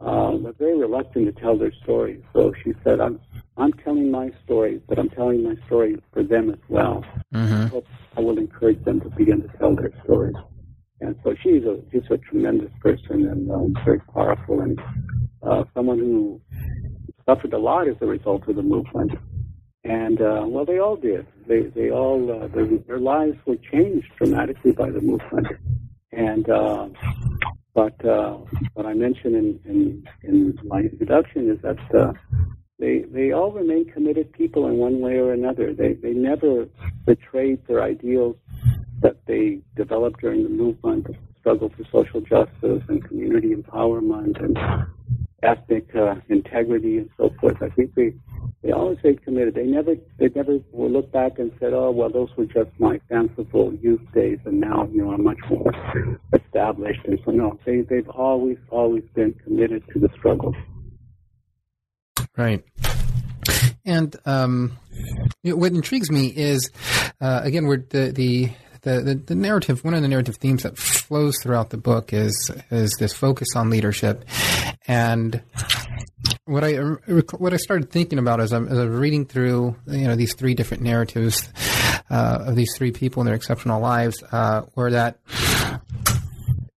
uh, were very reluctant to tell their stories. So she said, "I'm I'm telling my story, but I'm telling my story for them as well. Mm-hmm. I will encourage them to begin to tell their stories." And so she's a she's a tremendous person and um, very powerful and uh, someone who suffered a lot as a result of the movement. And uh, well, they all did. They they all uh, their, their lives were changed dramatically by the movement. And uh, but uh, what I mentioned in, in in my introduction is that uh, they they all remain committed people in one way or another. They they never betrayed their ideals that they developed during the movement, struggle for social justice and community empowerment and ethnic uh, integrity and so forth. I think they they always stayed committed. They never they never will look back and said, "Oh, well, those were just my fanciful youth days, and now you know I'm much more established." And so, no, they they've always always been committed to the struggle. Right. And um, what intrigues me is, uh, again, we're the, the the, the, the, narrative, one of the narrative themes that flows throughout the book is is this focus on leadership, and what I what I started thinking about as I, as I was reading through you know these three different narratives uh, of these three people and their exceptional lives uh, were that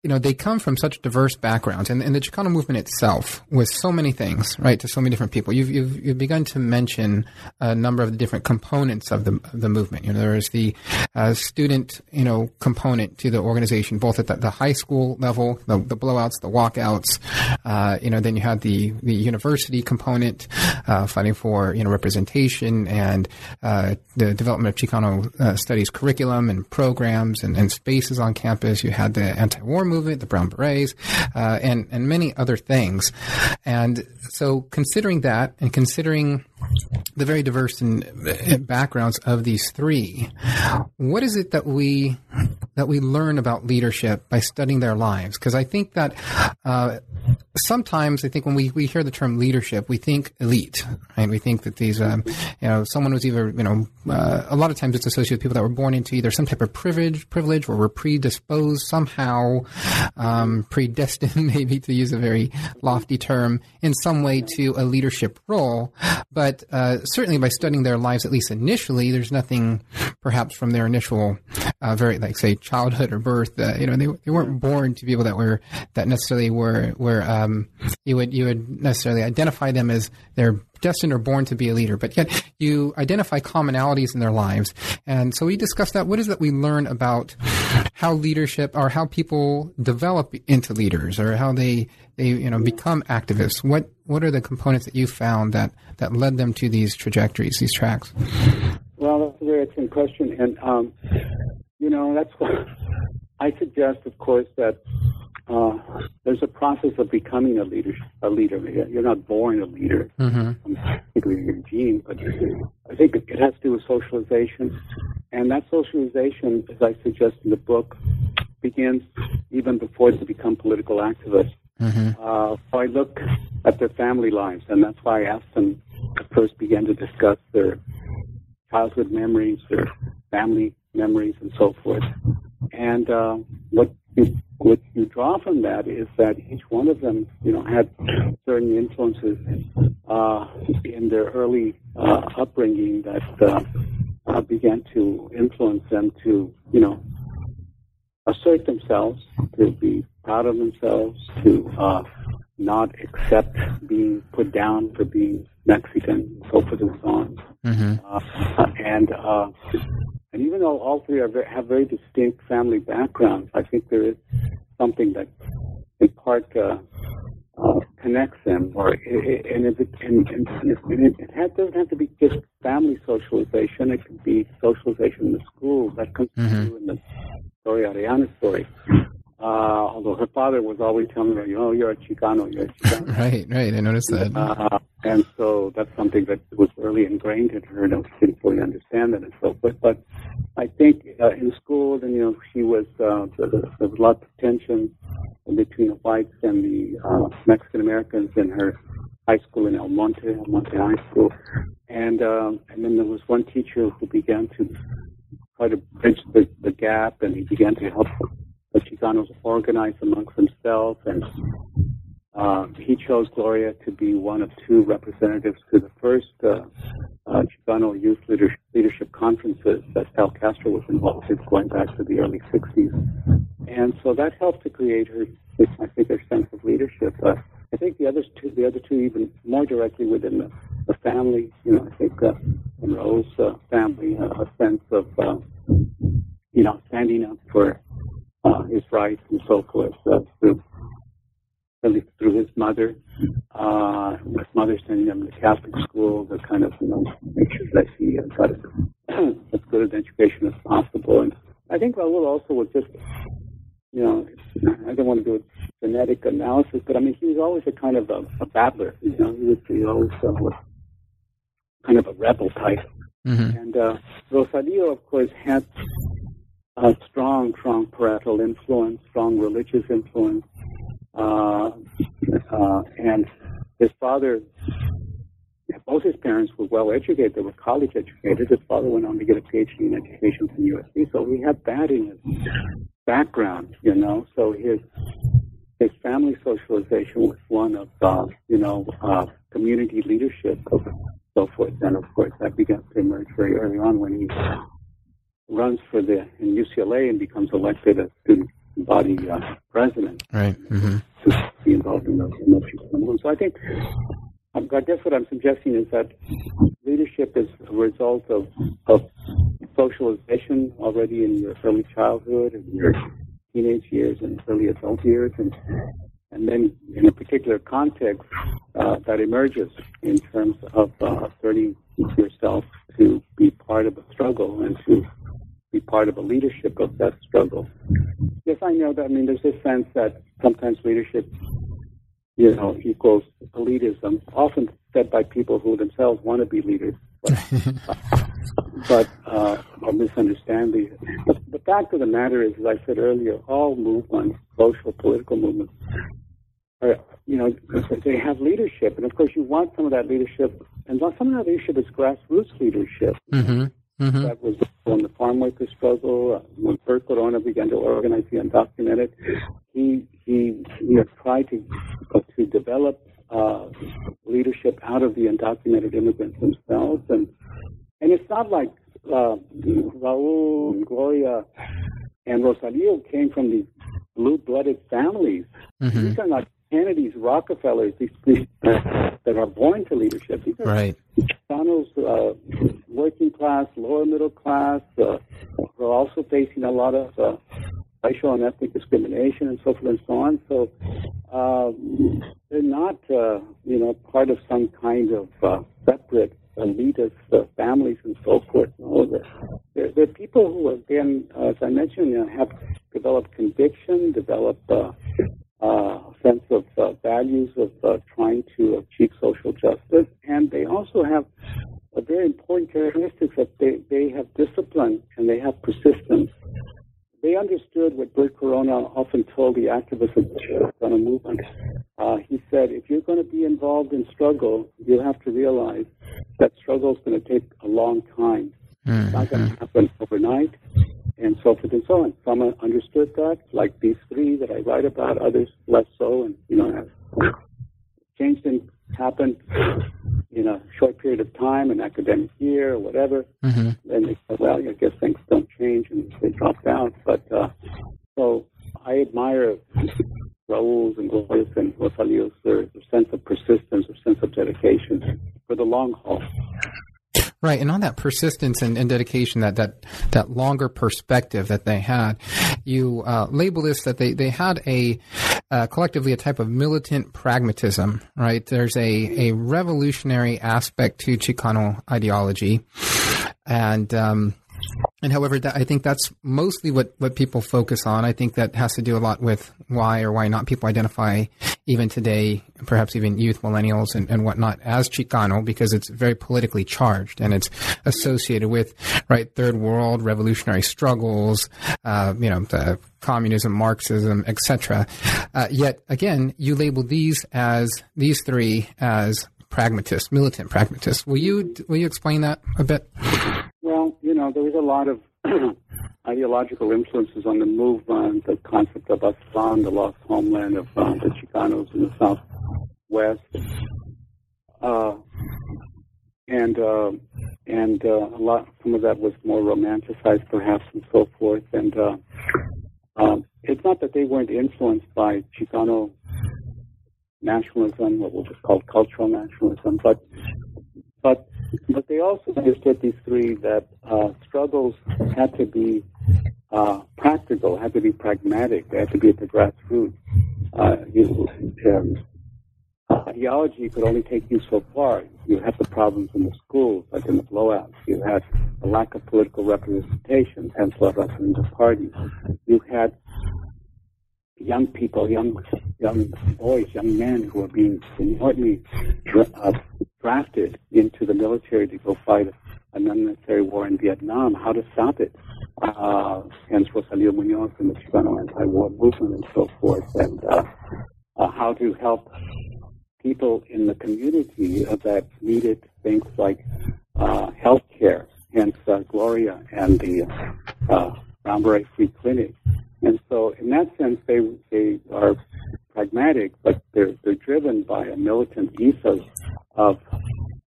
you know, they come from such diverse backgrounds, and, and the Chicano movement itself was so many things, right, to so many different people. You've, you've, you've begun to mention a number of the different components of the, of the movement. You know, there is the uh, student, you know, component to the organization, both at the, the high school level, the, the blowouts, the walkouts. Uh, you know, then you had the, the university component, uh, fighting for, you know, representation and uh, the development of Chicano uh, studies curriculum and programs and, and spaces on campus. You had the anti-war the Brown Berets, uh, and and many other things. And so, considering that, and considering the very diverse and backgrounds of these three, what is it that we that we learn about leadership by studying their lives? Because I think that uh, sometimes I think when we, we hear the term leadership, we think elite, right? We think that these, um, you know, someone was either, you know, uh, a lot of times it's associated with people that were born into either some type of privilege, privilege, or were predisposed somehow, um, predestined, maybe to use a very lofty term, in some way to a leadership role. But uh, certainly by studying their lives, at least initially, there's nothing, perhaps from their initial, uh, very like say childhood or birth, uh, you know, they they weren't born to people that were that necessarily were were um, you would you would necessarily identify them as they're destined or born to be a leader, but yet you identify commonalities in their lives. And so we discussed that. What is that we learn about how leadership or how people develop into leaders or how they, they, you know, become activists? What, what are the components that you found that, that led them to these trajectories, these tracks? Well, that's a very excellent question. And, um, you know, that's what I suggest, of course, that uh, there's a process of becoming a leader. A leader. You're not born a leader, mm-hmm. particularly your gene, but I think it has to do with socialization, and that socialization, as I suggest in the book, begins even before they become political activists. Mm-hmm. Uh, so I look at their family lives, and that's why I asked them to first begin to discuss their childhood memories, their family memories, and so forth. And uh, what you what you draw from that is that each one of them, you know, had certain influences uh, in their early uh, upbringing that uh, uh, began to influence them to, you know, assert themselves, to be proud of themselves, to uh, not accept being put down for being Mexican, so forth and so on. Mm-hmm. Uh, and uh, and even though all three are very, have very distinct family backgrounds, I think there is something that, in part, uh, uh, connects them. Or it, and, if it, and, and it, it has, doesn't have to be just family socialization. It can be socialization in the school that comes mm-hmm. through in the story, Arellanes' story. Uh, although her father was always telling her, you know, you're a Chicano, you're a Chicano. right, right. I noticed that. Uh, and so that's something that was really ingrained in her. No, she didn't fully understand that and so forth. But I think uh, in school, and you know, she was uh, there, there was lots of tension between the whites and the uh, Mexican Americans in her high school in El Monte, El Monte High School, and um, and then there was one teacher who began to try to bridge the, the gap, and he began to help the Chicanos organize amongst themselves, and uh, he chose Gloria to be one of two representatives to the first uh, uh, Chicano Youth Leadership, Leadership Conferences that Sal Castro was involved in going back to the early 60s. And so that helped to create her, I think, her sense of leadership. Uh, I think the other two, the other two, even more directly within the, the family. You know, I think uh, in Rose uh, family, uh, a sense of uh, you know standing up for uh, his rights and so forth uh, through through his mother. Uh, his mother sending him to Catholic school to kind of you know make sure that he uh, got as good an education as possible. And I think Raul also was just you know I don't want to do a genetic analysis, but I mean he was always a kind of a, a babbler. You know he was, he always uh, was kind of a rebel type. Mm-hmm. And uh, Rosalio, of course, had a strong, strong parental influence, strong religious influence. Uh, uh, and his father, both his parents were well educated. They were college educated. His father went on to get a PhD in education from USC. So he had that in his background, you know. So his his family socialization was one of, uh, you know, uh, community leadership of so forth. And of course, that began to emerge very early on when he runs for the in UCLA and becomes elected as student body uh, president Right. hmm to be involved in those in those movements. So I think um, I guess what I'm suggesting is that leadership is a result of of socialization already in your early childhood and your teenage years and early adult years and and then in a particular context uh, that emerges in terms of uh, asserting yourself to be part of a struggle and to be part of a leadership of that struggle. Yes, I know that. I mean, there's this sense that sometimes leadership, you know, equals elitism, often said by people who themselves want to be leaders, but, but uh, or misunderstand the, the. The fact of the matter is, as I said earlier, all movements, social, political movements, are, you know, they have leadership, and of course, you want some of that leadership, and some of that leadership is grassroots leadership hmm hmm that was on the farm worker struggle. Uh, when Bert Corona began to organize the undocumented, he he he tried to uh, to develop uh, leadership out of the undocumented immigrants themselves, and and it's not like uh, Raul, and Gloria, and Rosalio came from these blue-blooded families. hmm These are not Kennedys, Rockefellers, these, these that are born to leadership. These are Right. Chicanos, uh, working class, lower middle class, uh, are also facing a lot of uh, racial and ethnic discrimination and so forth and so on. So uh, they're not, uh, you know, part of some kind of uh, separate elitist uh, families and so forth. No, they're, they're, people who, again, uh, as I mentioned, you know, have developed conviction, developed uh, uh, sense of uh, values of uh, trying to achieve social justice, and they also have a very important characteristic that they, they have discipline and they have persistence. They understood what Bert Corona often told the activists of the Chicano movement. Uh, he said, if you're going to be involved in struggle, you have to realize that struggle is going to take a long time. It's not going to happen overnight, and so forth and so on. Some understood that, like these three that I write about, others less so, and, you know, have change didn't happen in a short period of time, an academic year or whatever. hmm Then they said, well, I guess things don't change, and they dropped out. But uh, so I admire Raul's and Gloria's and Rosalio's their, their sense of persistence, their sense of dedication for the long haul. Right, and on that persistence and, and dedication, that, that that longer perspective that they had, you uh, label this that they, they had a uh, collectively a type of militant pragmatism. Right, there's a, a revolutionary aspect to Chicano ideology, and um, and however, that, I think that's mostly what, what people focus on. I think that has to do a lot with why or why not people identify even today, perhaps even youth, millennials, and, and whatnot as Chicano because it's very politically charged and it's associated with right third world revolutionary struggles, uh, you know, communism, Marxism, etc. Uh, yet again, you label these as these three as pragmatists, militant pragmatists. Will you will you explain that a bit? Know, there was a lot of ideological influences on the movement, the concept of Aztlan, the lost homeland of uh, the Chicanos in the southwest, uh, and uh, and uh, a lot. Some of that was more romanticized, perhaps, and so forth. And uh, um, it's not that they weren't influenced by Chicano nationalism, what was called cultural nationalism, but understood these three that uh, struggles had to be uh, practical, had to be pragmatic, they had to be at the grassroots. Uh, you, um, ideology could only take you so far. You had the problems in the schools, like in the blowouts. You had a lack of political representation, hence led us into parties. You had young people, young young boys, young men who were being inordinately uh, drafted into the military to go fight a an unnecessary war in Vietnam. How to stop it? Uh, hence Rosalio Munoz and the Chicano anti-war movement and so forth, and uh, uh, how to help people in the community that needed things like uh, health care, hence uh, Gloria and the uh, Brown Beret Free Clinic, and so, in that sense, they they are pragmatic, but they're they're driven by a militant ethos of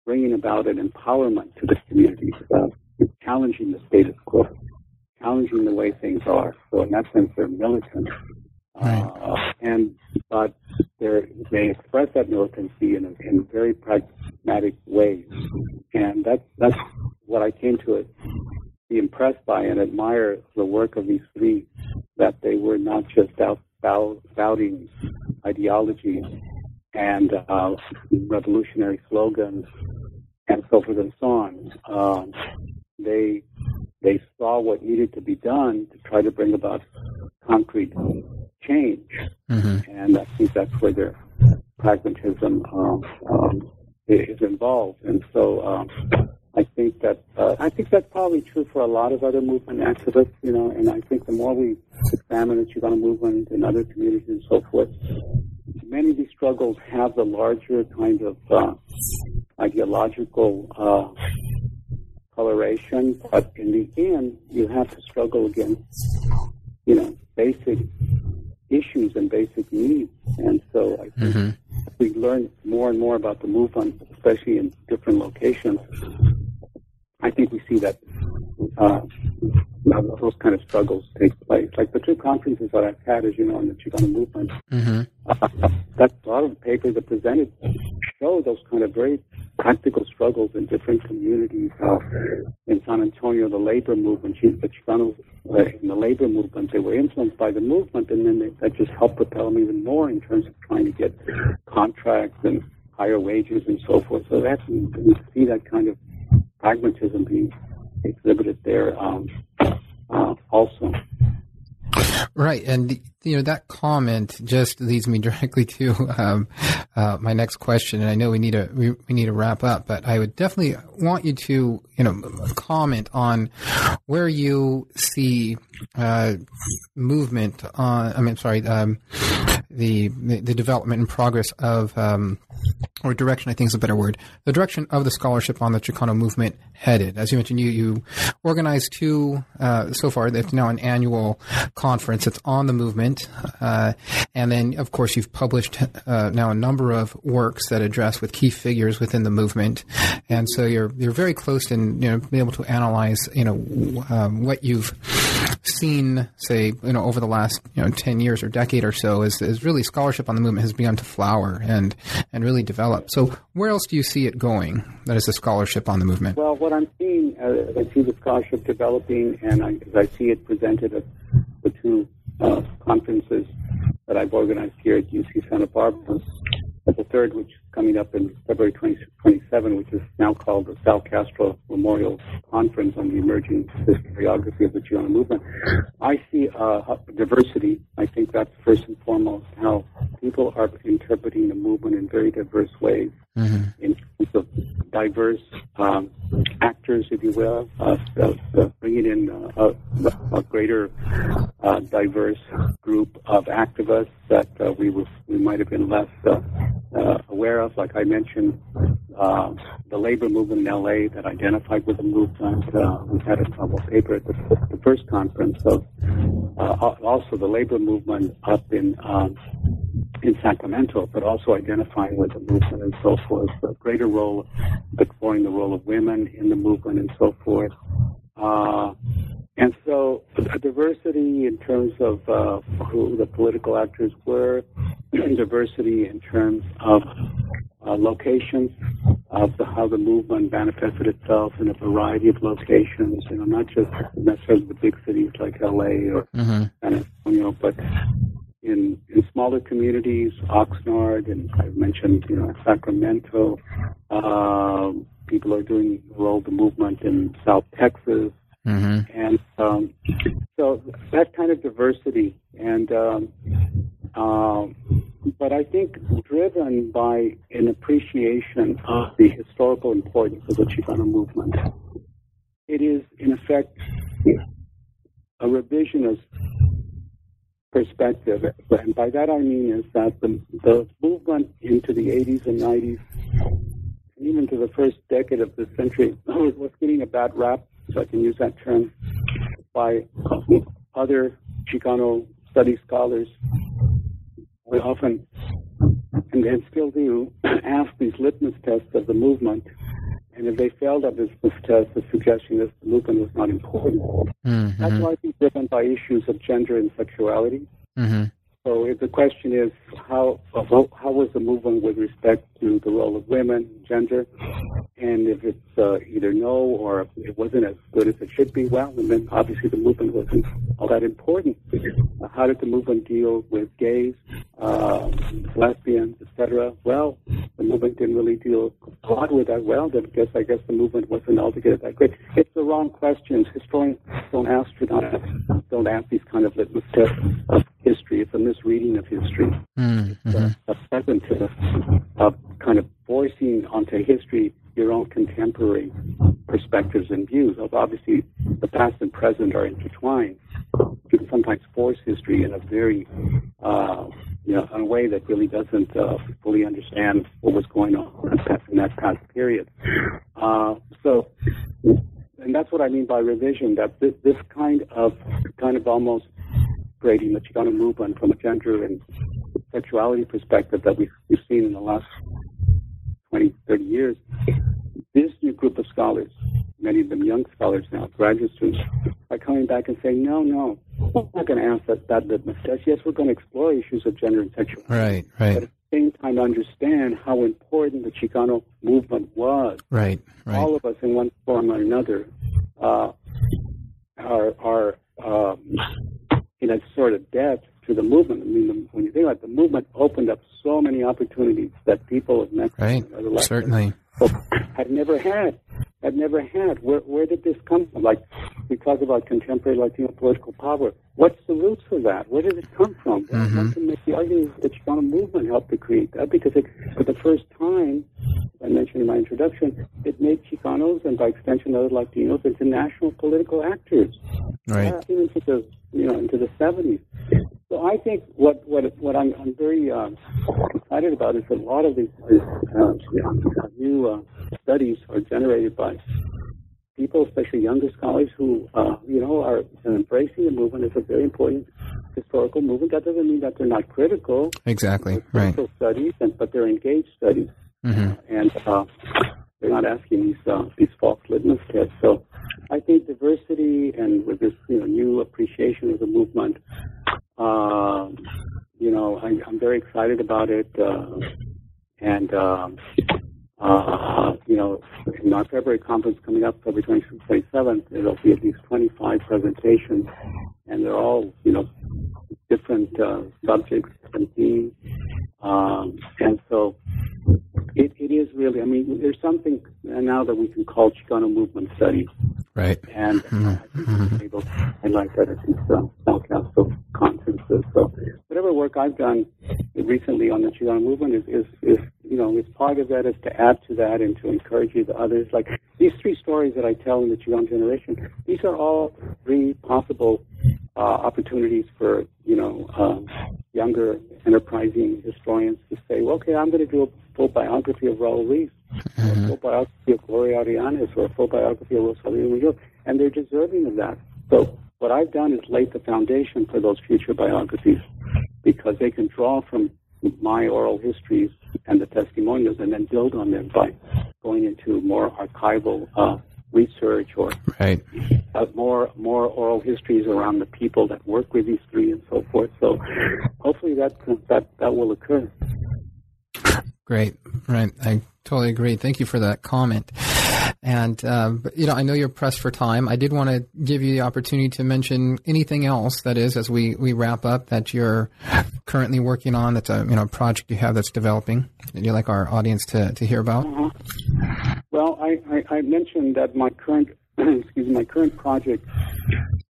bringing about an empowerment to the communities, of challenging the status quo, challenging the way things are. So, in that sense, they're militant. Right. Uh, and but they they express that militancy in, a, in very pragmatic ways, and that's that's what I came to it, be impressed by and admire the work of these three that they were not just out spouting ideologies and uh, revolutionary slogans and so forth and so on. Um, they they saw what needed to be done to try to bring about concrete change, mm-hmm. and I think that's where their pragmatism um, um, is involved. And so um, I think that uh, I think that's probably true for a lot of other movement activists, you know. And I think the more we examine the Chicano movement in other communities and so forth, many of these struggles have the larger kind of uh, ideological uh, coloration, but in the end, you have to struggle against, you know, basic issues and basic needs. And so I think mm-hmm. we learn more and more about the movement, especially in different locations, I think we see that uh, those kind of struggles take place. Like the two conferences that I've had, as you know, in the Chicano movement, mm-hmm. uh, that a lot of the papers that presented show those kind of very practical struggles in different communities. Uh, in San Antonio, the labor movement, the Chicanos uh, in the labor movement, they were influenced by the movement, and then they, that just helped propel them even more in terms of trying to get contracts and higher wages and so forth. So that's you see that kind of pragmatism being exhibited there um, uh, also. Right, and you know that comment just leads me directly to um, uh, my next question, and I know we need to we, we, need to wrap up, but I would definitely want you to you know comment on where you see uh, movement on. I mean, sorry, um, the, the development and progress of um, or direction, I think is a better word, the direction of the scholarship on the Chicano movement headed. As you mentioned, you, you organized two, uh, so far, it's now an annual conference. It's on the movement. Uh, and then, of course, you've published uh, now a number of works that address with key figures within the movement. And so you're, you're very close in, you know, being able to analyze, you know, um, what you've seen, say, you know, over the last, you know, 10 years or decade or so is, is really scholarship on the movement has begun to flower and, and really develop. So where else do you see it going? That is the scholarship on the movement. Well, what I'm seeing, uh, I see the scholarship developing, and I, as I see it presented at the two uh, conferences that I've organized here at UC Santa Barbara, the third, which is coming up in February 2027, which is now called the Sal Castro Memorial Conference on the Emerging Historiography of the Chicano Movement. I see uh, diversity. I think that's first and foremost how people are interpreting the movement in very diverse ways, mm-hmm. in terms of diverse um, actors, if you will, uh, bringing in uh, a, a, greater uh, diverse group of activists that uh, we was, we might have been less aware of. Like I mentioned, the labor movement in LA that identified with the movement. we had a couple paper at the, the first conference of also the labor movement up in um, in Sacramento, but also identifying with the movement and so forth. the greater role, exploring the role of women in the movement and so forth. Uh, and so, a diversity in terms of uh, who the political actors were, diversity in terms of uh, locations, of the, how the movement manifested itself in a variety of locations. You know, not just necessarily the big cities like LA or mm-hmm. San Antonio, but in, in smaller communities, Oxnard, and I've mentioned, you know, Sacramento. Uh, people are doing role the movement in South Texas, mm-hmm. and um, so that kind of diversity. And um, um, but I think driven by an appreciation of the historical importance of the Chicano movement. It is, in effect, a revisionist perspective. And by that I mean is that the, the movement into the 80s and 90s, and even to the first decade of the century, was getting a bad rap, so I can use that term, by other Chicano study scholars. We often, and, and still do, ask these litmus tests of the movement and if they failed at this, this test, the suggestion is the movement was not important. Mm-hmm. That's largely driven by issues of gender and sexuality. Mm-hmm. So if the question is how how was the movement with respect to the role of women, gender, and if it's uh, either no or it wasn't as good as it should be, well, then obviously the movement wasn't all that important. Uh, how did the movement deal with gays, uh, lesbians, etc.? Well, the movement didn't really deal a lot with that. Well, then I guess I guess the movement wasn't altogether that great. It's the wrong questions. Historians don't ask don't ask these kind of litmus tests of history. It's a misreading of history. Mm-hmm. a present of kind of forcing onto history your own contemporary perspectives and views. Obviously, the past and present are intertwined. You can sometimes force history in a very, uh, you know, in a way that really doesn't uh, fully understand what was going on in that past period. Uh, so, and that's what I mean by revision. That this, this kind of, kind of almost grading the Chicano movement from a gender and sexuality perspective that we've, we've seen in the last 20, 30 years, this new group of scholars, many of them young scholars now, graduate students, are coming back and saying, no, no, we're not going to ask that, that litmus test. Yes, we're going to explore issues of gender and sexuality. Right, right. But at the same time, understand how important the Chicano movement was. Right, right. All of us, in one form or another, uh, are, are um, sort of depth to the movement. I mean, the, when you think about it, the movement opened up so many opportunities that people of Mexico right. certainly had never had. Had never had. Where where did this come from? Like we talk about contemporary Latino political power. What's the roots of that? Where did it come from? Mm-hmm. One can make the argument that the Chicano movement helped to create that because it, for the first time, I mentioned in my introduction, Chicanos and by extension other Latinos into national political actors. Right. Uh, into the you know into the 70s. So I think what what what I'm, I'm very uh, excited about is that a lot of these uh, new uh, studies are generated by people, especially younger scholars, who uh, you know are embracing the movement It's a very important historical movement. That doesn't mean that they're not critical. Exactly. Right. Studies, and, but they're engaged studies, mm-hmm. and uh, they're not asking these uh, these false litmus tests. So I think diversity and with this you know new appreciation of the movement, uh, you know, I, I'm very excited about it, uh, and. Um, uh, you know, in our February conference coming up, February 26th, 27th, there'll be at least 25 presentations, and they're all, you know, different uh, subjects and themes. Um, and so is really, I mean, there's something now that we can call Chicano movement studies. Right. And mm-hmm. I think mm-hmm. able to highlight that at these uh, Sal Castro conferences. So whatever work I've done recently on the Chicano movement is, is, is, you know, is part of that is to add to that and to encourage the others. Like these three stories that I tell in the Chicano generation, these are all three possible uh, opportunities for, you know, um, younger enterprising historians to say, well, okay, I'm going to do a full biography of Raul Ruiz, mm-hmm. a full biography of Gloria Arellanes, or a full biography of Rosalio Muñoz, and they're deserving of that. So what I've done is laid the foundation for those future biographies because they can draw from my oral histories and the testimonials and then build on them by going into more archival uh, research or right. uh, more more oral histories around the people that work with these three and so forth. So hopefully that that that will occur. Great, right? I totally agree. Thank you for that comment. And uh, you know, I know you're pressed for time. I did want to give you the opportunity to mention anything else that is, as we, we wrap up, that you're currently working on. That's a you know project you have that's developing. That you'd like our audience to, to hear about. Uh-huh. Well, I, I, I mentioned that my current excuse me, my current project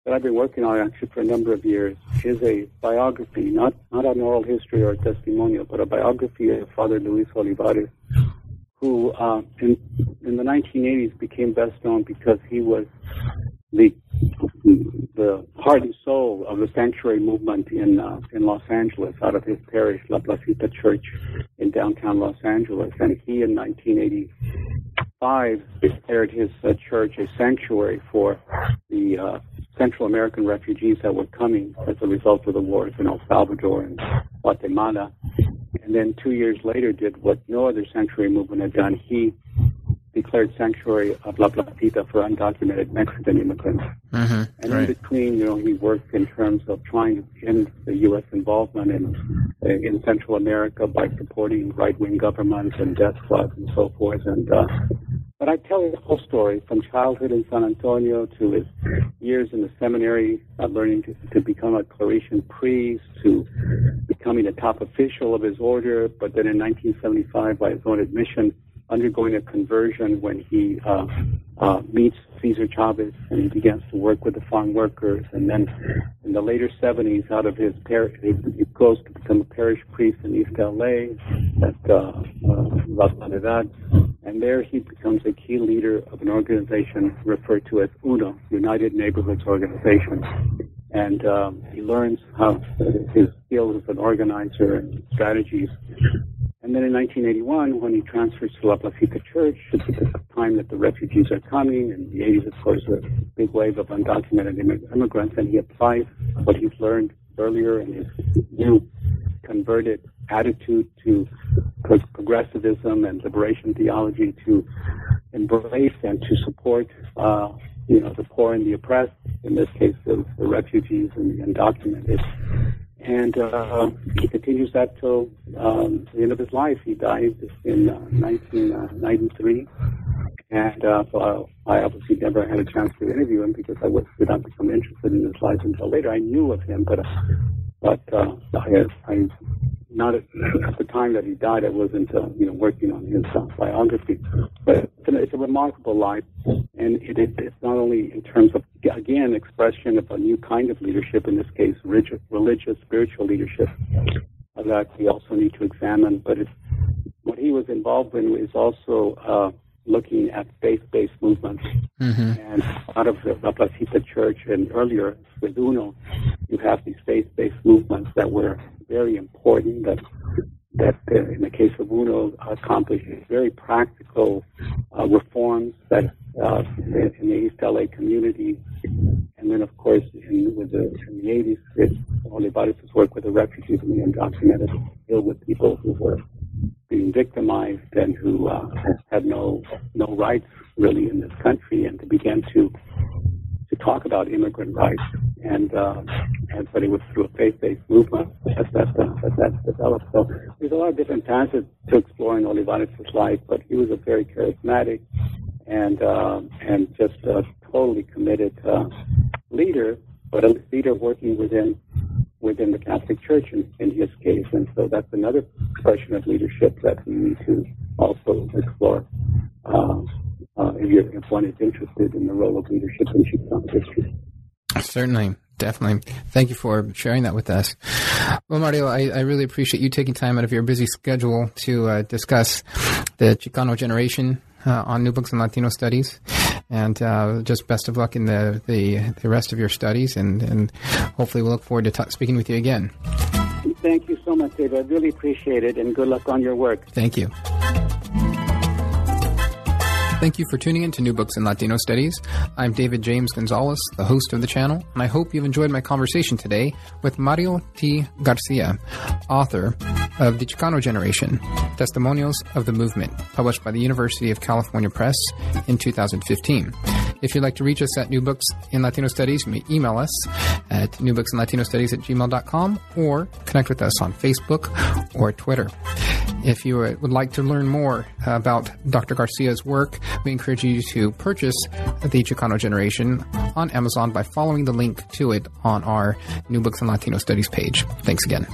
that I've been working on actually for a number of years is a biography, not not an oral history or a testimonial, but a biography of Father Luis Olivares, who uh, in in the 1980s became best known because he was the the heart and soul of the sanctuary movement in uh, in Los Angeles, out of his parish, La Placita Church, in downtown Los Angeles, and he in 1985 declared his uh, church a sanctuary for the uh, Central American refugees that were coming as a result of the wars in El Salvador and Guatemala. And then two years later did what no other sanctuary movement had done. He declared sanctuary of La Placita for undocumented Mexican immigrants. Mm-hmm, and right. in between, you know, he worked in terms of trying to end the U.S. involvement in in Central America by supporting right-wing governments and death squads and so forth. And uh, but I tell the whole story from childhood in San Antonio to his years in the seminary, uh, learning to, to become a Claretian priest, to becoming a top official of his order, but then in 1975, by his own admission, undergoing a conversion when he uh, uh, meets Cesar Chavez and he begins to work with the farm workers. And then in the later 70s, out of his parish, he, he goes to become a parish priest in East LA at uh, uh, La Soledad. And there he becomes a key leader of an organization referred to as UNO, United Neighborhoods Organization. And um, he learns how his skills as an organizer and strategies and then in 1981, when he transfers to La Placita Church, it's at the time that the refugees are coming, and the 80s, of course, a big wave of undocumented immigrants, and he applies what he's learned earlier in his new converted attitude to progressivism and liberation theology to embrace and to support, uh, you know, the poor and the oppressed, in this case, the, the refugees and the undocumented and uh, he continues that till um, the end of his life. He died in uh, 1993, and uh, so I, I obviously never had a chance to interview him because I was, did not become interested in his life until later. I knew of him, but but uh, I, I not at, at the time that he died, I wasn't, uh, you know, working on his uh, biography. But it's, an, it's a remarkable life, and it, it, it's not only in terms of again expression of a new kind of leadership, in this case, religious, religious spiritual leadership, that we also need to examine. But it's, what he was involved in is also uh, looking at faith-based movements. Mm-hmm. And out of the La Placita Church and earlier with UNO, you have these faith-based movements that were very important that that uh, in the case of UNO accomplished very practical uh, reforms that uh, in the East LA community. And then, of course, in, with the, in the 80s, it, Olivares' work with the refugees and the undocumented, deal with people who were being victimized and who uh, had no no rights really in this country, and to begin to to talk about immigrant rights. And uh, and but it was through a faith-based movement that that, that that's developed. So there's a lot of different facets to exploring Olivares' life, but he was a very charismatic and uh, and just a totally committed uh, leader, but a leader working within within the Catholic Church in, in his case. And so that's another expression of leadership that we need to also explore. Uh, uh, if, if, one is interested in the role of leadership in Chicano history. Certainly. Definitely. Thank you for sharing that with us. Well, Mario, I, I really appreciate you taking time out of your busy schedule to uh, discuss the Chicano generation uh, on New Books in Latino Studies. And uh, just best of luck in the, the, the, rest of your studies. And, and hopefully we'll look forward to ta- speaking with you again. Thank you so much, David. I really appreciate it. And good luck on your work. Thank you. Thank you for tuning in to New Books in Latino Studies. I'm David James Gonzalez, the host of the channel, and I hope you've enjoyed my conversation today with Mario T. Garcia, author of The Chicano Generation Testimonials of the Movement, published by the University of California Press in 2015. If you'd like to reach us at New Books in Latino Studies, you may email us at newbooksinlatinostudies at gmail.com or connect with us on Facebook or Twitter. If you uh, would like to learn more about Dr. Garcia's work, we encourage you to purchase The Chicano Generation on Amazon by following the link to it on our New Books in Latino Studies page. Thanks again.